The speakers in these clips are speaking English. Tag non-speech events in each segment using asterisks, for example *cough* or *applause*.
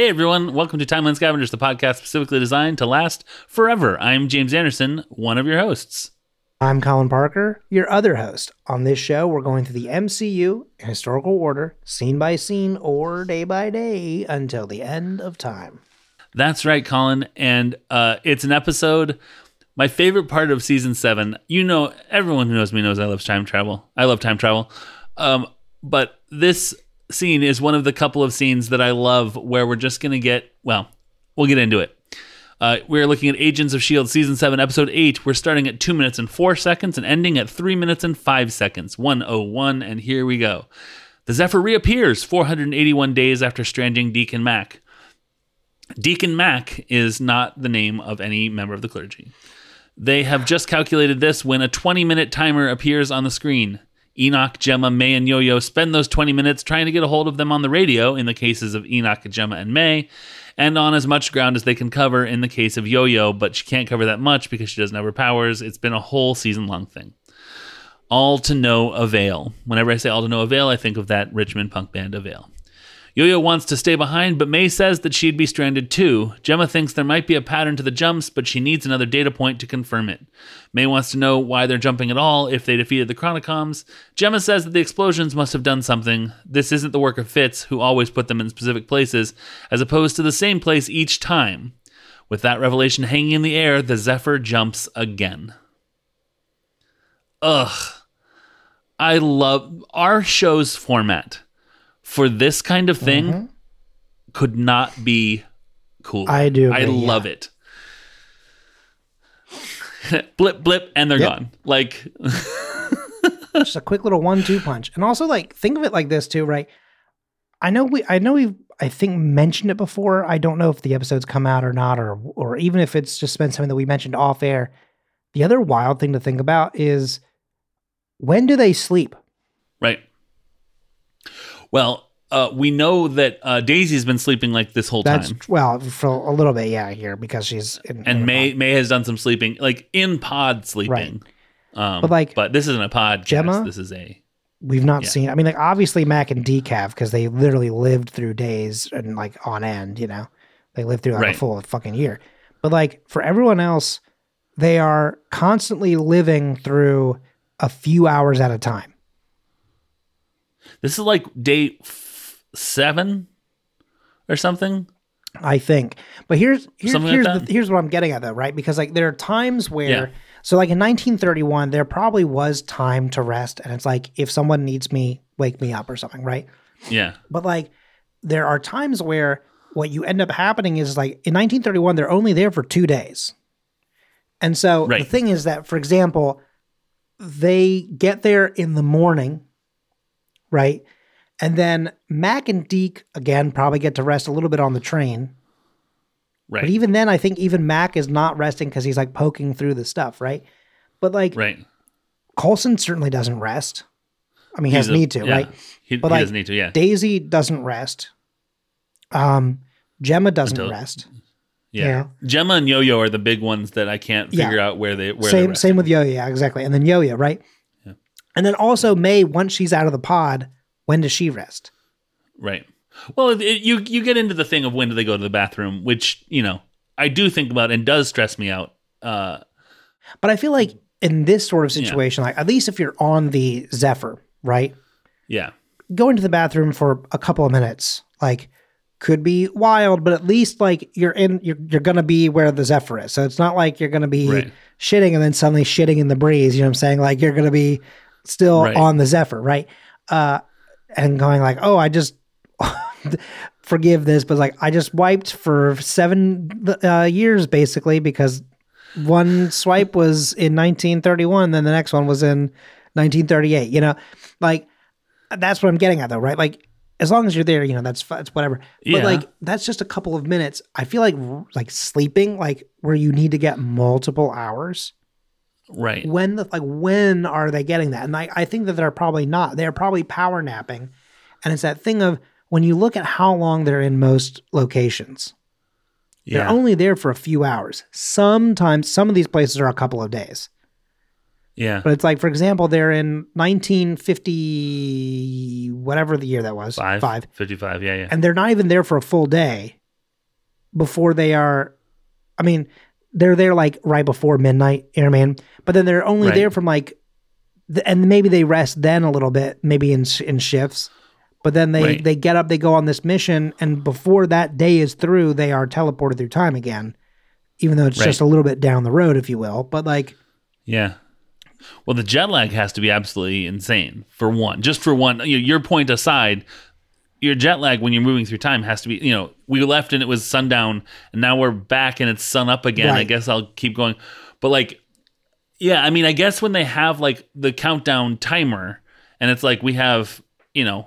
Hey everyone, welcome to Timeline Scavengers, the podcast specifically designed to last forever. I'm James Anderson, one of your hosts. I'm Colin Parker, your other host. On this show, we're going through the MCU in historical order, scene by scene or day by day, until the end of time. That's right, Colin. And uh, it's an episode. My favorite part of season seven. You know, everyone who knows me knows I love time travel. I love time travel. Um, but this scene is one of the couple of scenes that I love where we're just going to get, well, we'll get into it. Uh, we're looking at Agents of S.H.I.E.L.D. Season 7, Episode 8. We're starting at 2 minutes and 4 seconds and ending at 3 minutes and 5 seconds. 101, and here we go. The Zephyr reappears 481 days after stranding Deacon Mac. Deacon Mac is not the name of any member of the clergy. They have just calculated this when a 20 minute timer appears on the screen. Enoch, Jemma, May, and Yo Yo spend those 20 minutes trying to get a hold of them on the radio in the cases of Enoch, Jemma, and May, and on as much ground as they can cover in the case of Yo Yo, but she can't cover that much because she doesn't have her powers. It's been a whole season long thing. All to no avail. Whenever I say all to no avail, I think of that Richmond punk band Avail. Yo Yo wants to stay behind, but May says that she'd be stranded too. Jemma thinks there might be a pattern to the jumps, but she needs another data point to confirm it. May wants to know why they're jumping at all if they defeated the Chronicoms. Jemma says that the explosions must have done something. This isn't the work of Fitz, who always put them in specific places, as opposed to the same place each time. With that revelation hanging in the air, the Zephyr jumps again. Ugh. I love our show's format for this kind of thing Mm-hmm. could not be cool. I do I agree, yeah. love it. *laughs* blip blip and they're Yep. gone. Like *laughs* Just a quick little one-two punch. And also, like, think of it like this too, right? I know we, I know we've, I think mentioned it before. I don't know if the episodes come out or not, or or even if it's just been something that we mentioned off air. The other wild thing to think about is when do they sleep? right. Well, uh, we know that uh, Daisy's been sleeping like this whole That's time. well for a little bit, yeah, here because she's in, in And a May. May has done some sleeping, like in pod sleeping. Um, But, like, but this isn't a pod. Jemma? This is a We've not Yeah. seen. I mean, like obviously Mac and Decaf because they literally lived through days and like on end. You know, they lived through like Right. a full fucking year. But like for everyone else, they are constantly living through a few hours at a time. This is like day f- seven or something. I think. But here's here's Something here's, that? the, here's what I'm getting at though, right? Because like there are times where Yeah. so like in 1931 there probably was time to rest and it's like if someone needs me, wake me up or something, right? Yeah. But like there are times where what you end up happening is like in 1931 they're only there for 2 days. And so the thing is that for example they get there in the morning, right? And then Mac and Deke again probably get to rest a little bit on the train. Right. But even then, I think even Mac is not resting because he's like poking through the stuff, right? But like right. Coulson certainly doesn't rest. I mean, he He's has a- need to, yeah. right? He, But, he like, doesn't need to. Yeah. Daisy doesn't rest. Um, Jemma doesn't Until- rest. Yeah. Yeah. Jemma and Yo Yo are the big ones that I can't Yeah. figure out where they where Same same with Yo yeah, exactly. And then Yo Yo, right? Yeah. And then also May, once she's out of the pod, when does she rest? Right. Well, it, you you get into the thing of when do they go to the bathroom, which you know I do think about and does stress me out. Uh, But I feel like in this sort of Yeah. situation, like at least if you're on the Zephyr, right? yeah. Go into the bathroom for a couple of minutes, like could be wild, but at least like you're in you're you're gonna be where the Zephyr is. So it's not like you're gonna be Right. shitting and then suddenly shitting in the breeze. You know what I'm saying? Like you're gonna be still Right. on the Zephyr, right? Uh and going like, oh, I just *laughs* forgive this, but like I just wiped for seven uh, years basically because one swipe was in 1931, then the next one was in 1938. You know, like that's what I'm getting at though, right? Like as long as you're there, you know, that's that's whatever. Yeah. But like that's just a couple of minutes. I feel like like sleeping, like where you need to get multiple hours. Right. When the like when are they getting that? And I, I think that they're probably not. They're probably power napping. And it's that thing of when you look at how long they're in most locations, they're only there for a few hours. Sometimes some of these places are a couple of days. yeah. But it's like, for example, they're in 1950, whatever the year that was, Five. five, 55. Yeah. Yeah. and they're not even there for a full day. before they are. I mean, they're there like right before midnight, airman, but then they're only Right. there from like, th- and maybe they rest then a little bit, maybe in sh- in shifts. But then they Right. they get up, they go on this mission, and before that day is through, they are teleported through time again, even though it's Right. just a little bit down the road, if you will. But like, Yeah. Well, the jet lag has to be absolutely insane for one. Just for one, you- your point aside, your jet lag when you're moving through time has to be, you know, we left and it was sundown and now we're back and it's sun up again. I guess I'll keep going. But like, yeah, I mean, I guess when they have like the countdown timer and it's like we have, you know,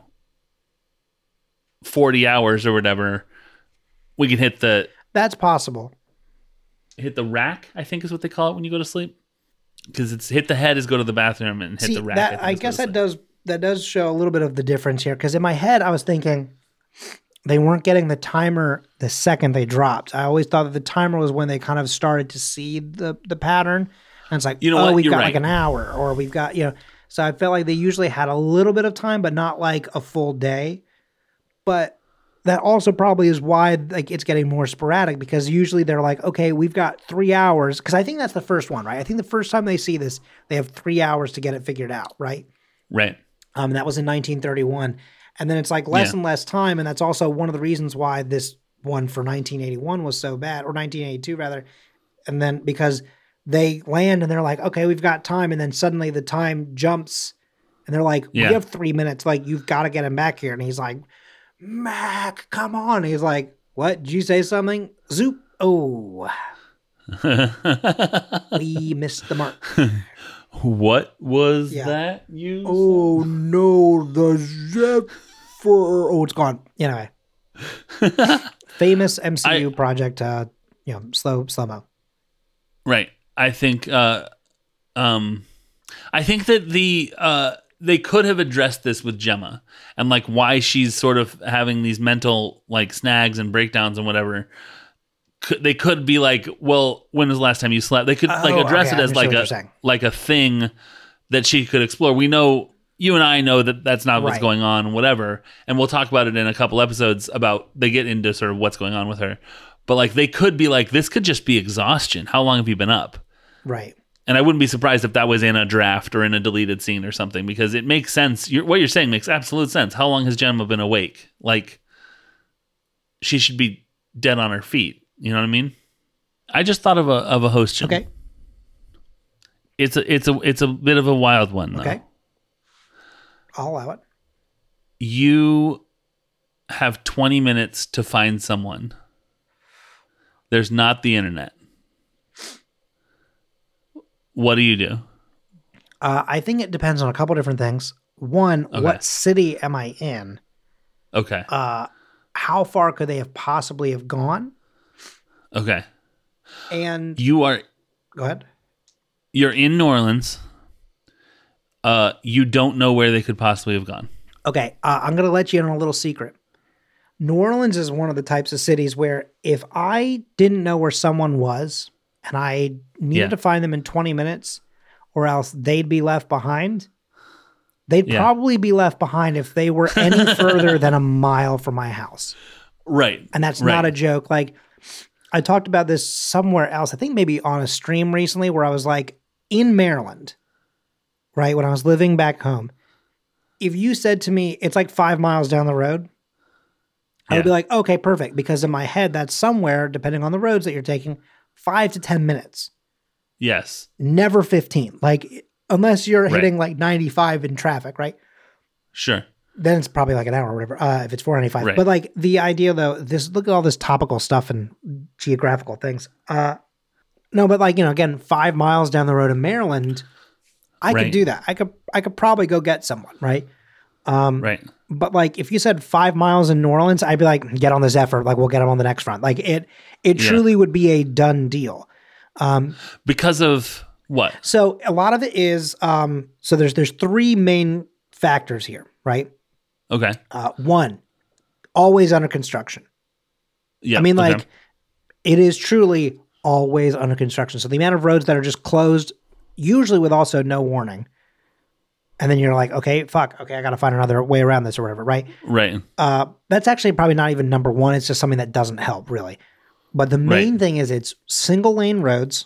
40 hours or whatever, we can hit the that's possible. hit the rack, I think is what they call it when you go to sleep. Because it's hit the head is go to the bathroom and hit See, the rack. that, think I guess that does that does show a little bit of the difference here. Because in my head, I was thinking they weren't getting the timer the second they dropped. I always thought that the timer was when they kind of started to see the the pattern, and it's like, You know oh, what? we've You're got like an hour, or we've got you know. So I felt like they usually had a little bit of time, but not like a full day. But that also probably is why like it's getting more sporadic because usually they're like, okay, we've got three hours. Because I think that's the first one, right? I think the first time they see this, they have three hours to get it figured out, right? Right. Um, and that was in 1931, and then it's like less Yeah. and less time, and that's also one of the reasons why this one for 1981 was so bad, or 1982 rather. And then because they land and they're like, okay, we've got time, and then suddenly the time jumps, and they're like, Yeah. we have three minutes, like you've got to get him back here, and he's like, Mac, come on, he's like, what? Did you say something? Zoop. Oh, *laughs* we missed the mark. *laughs* what was Yeah. that you? Oh no, the Zephyr. Oh, it's gone. Anyway, *laughs* famous MCU project. Uh, you know, slow slow mo. Right. I think uh um I think that the uh they could have addressed this with Jemma and like why she's sort of having these mental like snags and breakdowns and whatever. Could, they could be like, well, when was the last time you slept? They could like Oh, address okay, it as like a like a thing that she could explore. We know you and I know that that's not what's Right. going on, whatever. And we'll talk about it in a couple episodes about they get into sort of what's going on with her. But like they could be like, this could just be exhaustion. How long have you been up? Right. And I wouldn't be surprised if that was in a draft or in a deleted scene or something because it makes sense. You're, what you're saying makes absolute sense. How long has Jemma been awake? Like, she should be dead on her feet. You know what I mean? I just thought of a of a host. Okay. It's a it's a it's a bit of a wild one though. Okay. I'll allow it. You have 20 minutes to find someone. There's not the internet. What do you do? Uh, I think it depends on a couple different things. One, Okay. what city am I in? Okay. Uh, how far could they have possibly have gone? Okay. And You are go ahead. you're in New Orleans. Uh, you don't know where they could possibly have gone. Okay, uh, I'm going to let you in on a little secret. New Orleans is one of the types of cities where if I didn't know where someone was and I needed Yeah. to find them in 20 minutes or else they'd be left behind, they'd Yeah. probably be left behind if they were any *laughs* further than a mile from my house. Right. And that's Right. not a joke. Like I talked about this somewhere else. I think maybe on a stream recently where I was like in Maryland, right? When I was living back home. If you said to me it's like 5 miles down the road, I would be like, "Okay, perfect," because in my head that's somewhere depending on the roads that you're taking, 5 to 10 minutes. Yes. Never 15. Like unless you're Right. hitting like 95 in traffic, right? Sure. Then it's probably like an hour or whatever uh, if it's 495 Right. but like the idea though this look at all this topical stuff and geographical things uh no but like you know again five miles down the road in maryland i Right. could do that i could i could probably go get someone right um Right. but like if you said five miles in new orleans i'd be like get on this effort like we'll get them on the next front like it it Yeah. truly would be a done deal um Because of what? so a lot of it is um so there's there's three main factors here right Okay. uh one always under construction Yeah. I mean, okay. like, it is truly always under construction. So the amount of roads that are just closed, usually with also no warning, and then you're like, okay, fuck, okay, I got to find another way around this or whatever, right? Right. Uh, that's actually probably not even number one. It's just something that doesn't help really. but the main Right. thing is it's single lane roads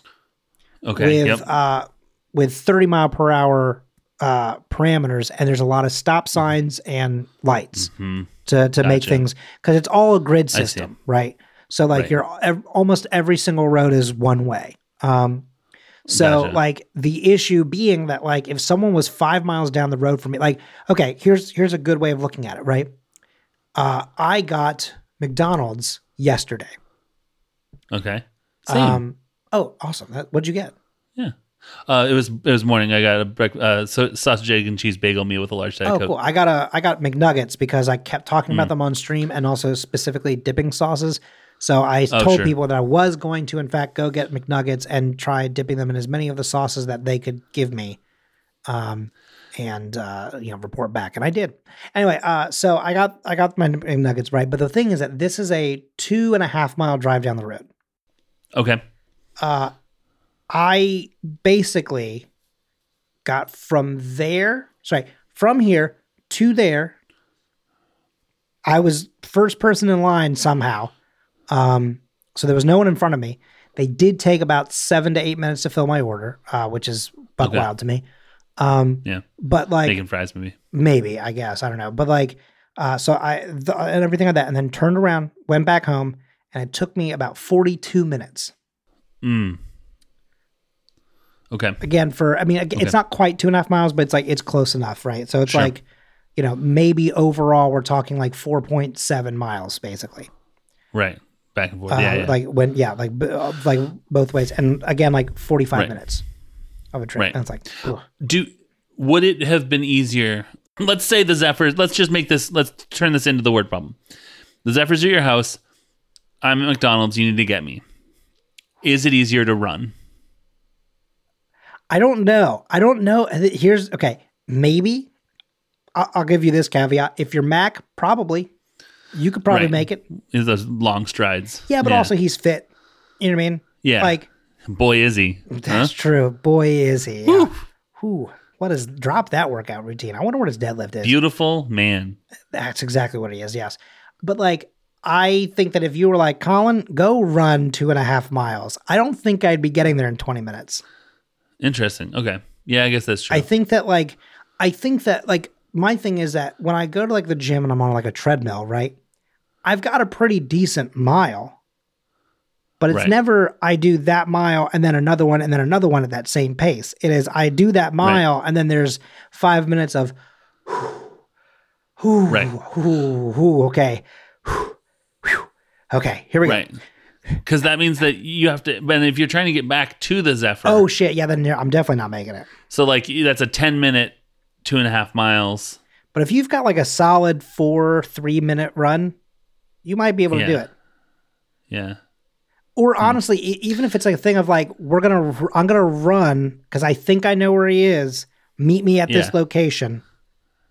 Okay. with yep. uh with 30 mile per hour uh parameters and there's a lot of stop signs and lights Mhm. to to make things because it's all a grid system right so like Right. you're ev- almost every single road is one way um so Gotcha. like the issue being that like if someone was five miles down the road from me like okay here's here's a good way of looking at it right uh i got mcdonald's yesterday Okay. Same. um oh awesome that, what'd you get yeah. Uh, it was it was morning. I got a break, uh, so, sausage, egg, and cheese bagel meal with a large diet Oh, coke. cool. I got a I got McNuggets because I kept talking Mm. about them on stream and also specifically dipping sauces. So I Oh, told sure. people that I was going to, in fact, go get McNuggets and try dipping them in as many of the sauces that they could give me, um, and uh, you know, report back. And I did. Anyway, uh, so I got I got my McNuggets right. But the thing is that this is a two and a half mile drive down the road. Okay. Uh, I basically got from there, sorry, from here to there. I was first person in line somehow. Um, so there was no one in front of me. They did take about seven to eight minutes to fill my order, uh, which is buck Okay. wild to me. Um, Yeah. but like Bacon fries, maybe. maybe I guess I don't know, but like, uh, so I the, and everything like that, and then turned around, went back home, and it took me about forty two minutes. Mm. Okay. again for i mean ag- Okay. it's not quite two and a half miles but it's like it's close enough right so it's Sure. like you know maybe overall we're talking like 4.7 miles basically Right. Back and forth. uh, yeah, yeah. like when yeah like b- uh, like both ways and again like 45 Right. minutes of a trip Right. and it's like ugh. Do would it have been easier? Let's say the Zephyrs. Let's just make this. Let's turn this into the word problem. The Zephyrs are your house. I'm at McDonald's. You need to get me. Is it easier to run? I don't know i don't know here's okay maybe I'll, I'll give you this caveat if you're mac probably you could probably Right. make it Is those long strides? yeah but also he's fit you know what i mean yeah. like boy, is he? Huh? That's true. Boy, is he. Yeah. Whew. What is drop that workout routine? I wonder what his deadlift is. Beautiful man. That's exactly what he is. Yes, but like I think that if you were like Colin, go run two and a half miles. I don't think I'd be getting there in twenty minutes. Interesting. Okay. Yeah, I guess that's true. I think that like I think that like my thing is that when I go to like the gym and I'm on like a treadmill, right? I've got a pretty decent mile. But it's Right. never I do that mile and then another one and then another one at that same pace. It is I do that mile and then there's five minutes of whew, Right. whew, whew, okay. whew, whew. Okay, here we right. go. Because that means that you have to. And if you're trying to get back to the Zephyr, Oh shit, yeah, then I'm definitely not making it. so like that's a 10 minute, two and a half miles. But if you've got like a solid four, three minute run, you might be able to do it. Yeah. Or hmm. honestly, e- even if it's like a thing of like, we're gonna, r- I'm gonna run because I think I know where he is. Meet me at this location,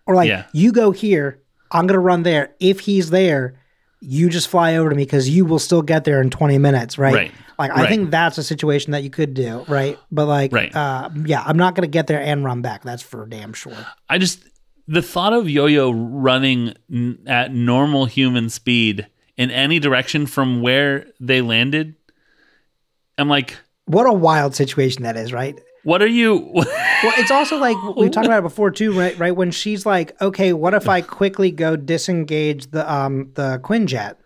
or like Yeah. you go here, I'm gonna run there. If he's there, you just fly over to me because you will still get there in 20 minutes, right? Right. Like I Right. think that's a situation that you could do, right? But like, Right. uh, yeah, I'm not gonna get there and run back. That's for damn sure. I just the thought of Yo-Yo running n- at normal human speed in any direction from where they landed. I'm like, What a wild situation that is, right? What are you? *laughs* Well, it's also like we talked about it before too, right? Right when she's like, "Okay, what if I quickly go disengage the um the Quinjet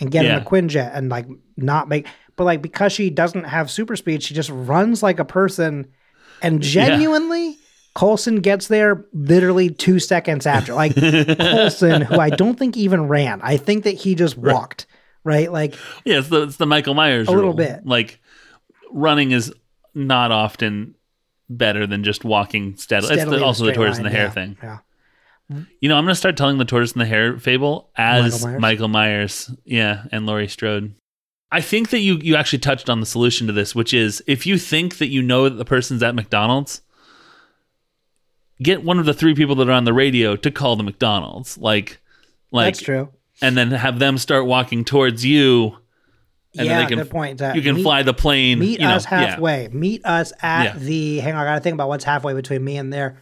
and get in Yeah. the Quinjet and like not make?" But like because she doesn't have super speed, she just runs like a person, and genuinely. Coulson gets there literally two seconds after. Like Coulson, who I don't think even ran. I think that he just walked, right? Like yeah, it's the, it's the Michael Myers. A little bit. Like running is not often better than just walking steadily. It's steadily in the, also the tortoise and the hare yeah, thing. Yeah. You know, I'm gonna start telling the tortoise and the hare fable as Michael Michael Myers? Myers. Yeah, and Laurie Strode. I think that you you actually touched on the solution to this, which is if you think that you know that the person's at McDonald's, get one of the three people that are on the radio to call the McDonald's. Like like That's true. and then have them start walking towards you and yeah, then they can good point. Uh, you can meet- fly the plane. Meet you know, us yeah. halfway. Meet us at Yeah. the. Hang on, I gotta think about what's halfway between me and there.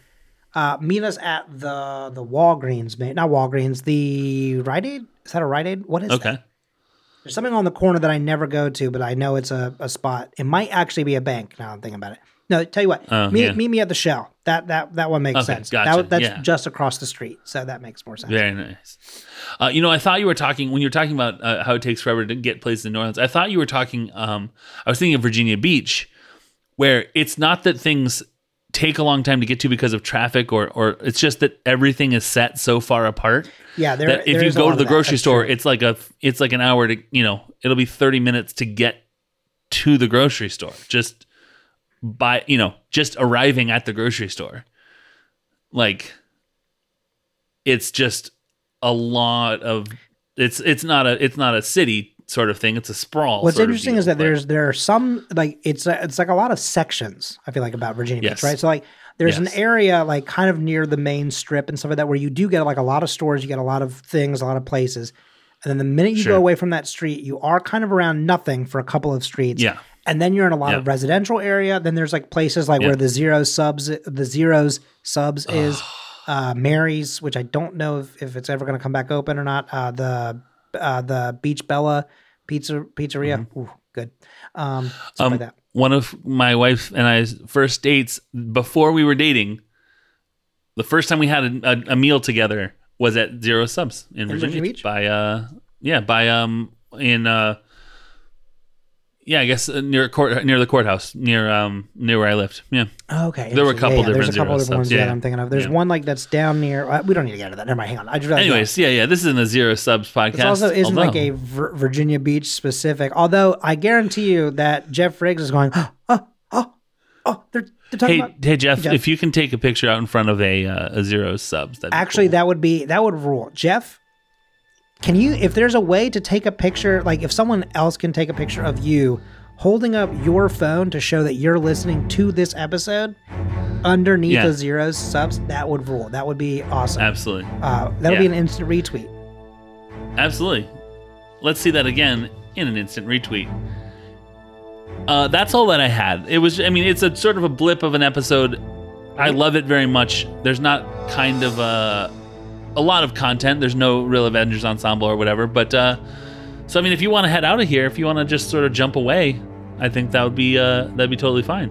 Uh, meet us at the the Walgreens, mate. Not Walgreens. The Rite Aid. Is that a Rite Aid? What is Okay. that? There's something on the corner that I never go to, but I know it's a, a spot. It might actually be a bank. Now I'm thinking about it. No, tell you what, Oh, meet, yeah. meet me at the Shell. That that that one makes Okay, sense. gotcha, That, that's yeah. just across the street, so that makes more sense. Very nice. Uh, you know, I thought you were talking when you were talking about uh, how it takes forever to get places in New Orleans. I thought you were talking. Um, I was thinking of Virginia Beach, where it's not that things take a long time to get to because of traffic, or or it's just that everything is set so far apart Yeah, there. that if you go to the grocery That's store, it's like a it's like an hour to you know it'll be thirty minutes to get to the grocery store just by you know just arriving at the grocery store. Like it's just a lot of it's it's not a it's not a city sort of thing. It's a sprawl. What's interesting deal, is that there's there are some like it's a, it's like a lot of sections. I feel like about Virginia Yes. Beach, right? So like there's Yes. an area like kind of near the main strip and stuff like that where you do get like a lot of stores, you get a lot of things, a lot of places, and then the minute you Sure. go away from that street, you are kind of around nothing for a couple of streets. Yeah. And then you're in a lot Yeah. of residential area. Then there's like places like Yeah. where the zero subs, the zeros subs is, uh, Mary's, which I don't know if, if it's ever going to come back open or not. Uh, the uh, the Beach Bella pizza pizzeria, Ooh, good. Um, Um, like that. one of my wife and I's first dates before we were dating. The first time we had a, a, a meal together was at Zero Subs in, Virginia, Virginia Beach Beach? by uh yeah by um in uh yeah I guess uh, near court near the courthouse near um near where I lived yeah Okay, there were a couple There's a different couple Zero different ones subs, that. I'm thinking of. There's Yeah. one like that's down near. Uh, we don't need to get into that. Never mind. Hang on. I just anyways yeah yeah this isn't a Zero Subs podcast This also isn't like a Vir- Virginia Beach specific. Although I guarantee you that Jeff Riggs is going, oh, oh, oh, they're, they're talking Hey, about. hey Jeff, Jeff. if you can take a picture out in front of a uh, a zero subs, that Actually, that would be that would rule. Jeff, can you? If there's a way to take a picture, like if someone else can take a picture of you holding up your phone to show that you're listening to this episode underneath Yeah. a zero subs, that would rule. That would be awesome. absolutely, Uh, that'll be an instant retweet. absolutely. Let's see that again in an instant retweet. Uh, that's all that I had. It was, I mean, it's a sort of a blip of an episode. I love it very much. There's not kind of a a lot of content. There's no real Avengers ensemble or whatever. But uh, so I mean, if you want to head out of here, if you want to just sort of jump away, I think that would be uh, that'd be totally fine.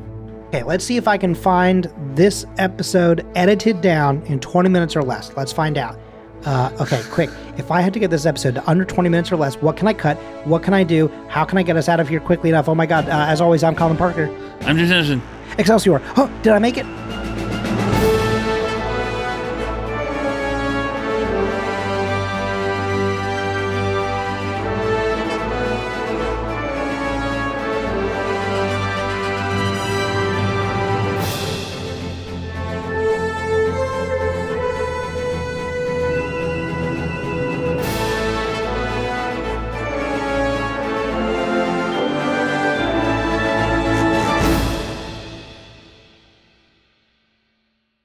Okay, let's see if I can find this episode edited down in 20 minutes or less. Let's find out. Uh, okay, quick. If I had to get this episode to under 20 minutes or less, what can I cut? What can I do? How can I get us out of here quickly enough? Oh my God. Uh, as always, I'm Colin Parker. I'm just interested. Excelsior. Oh, did I make it?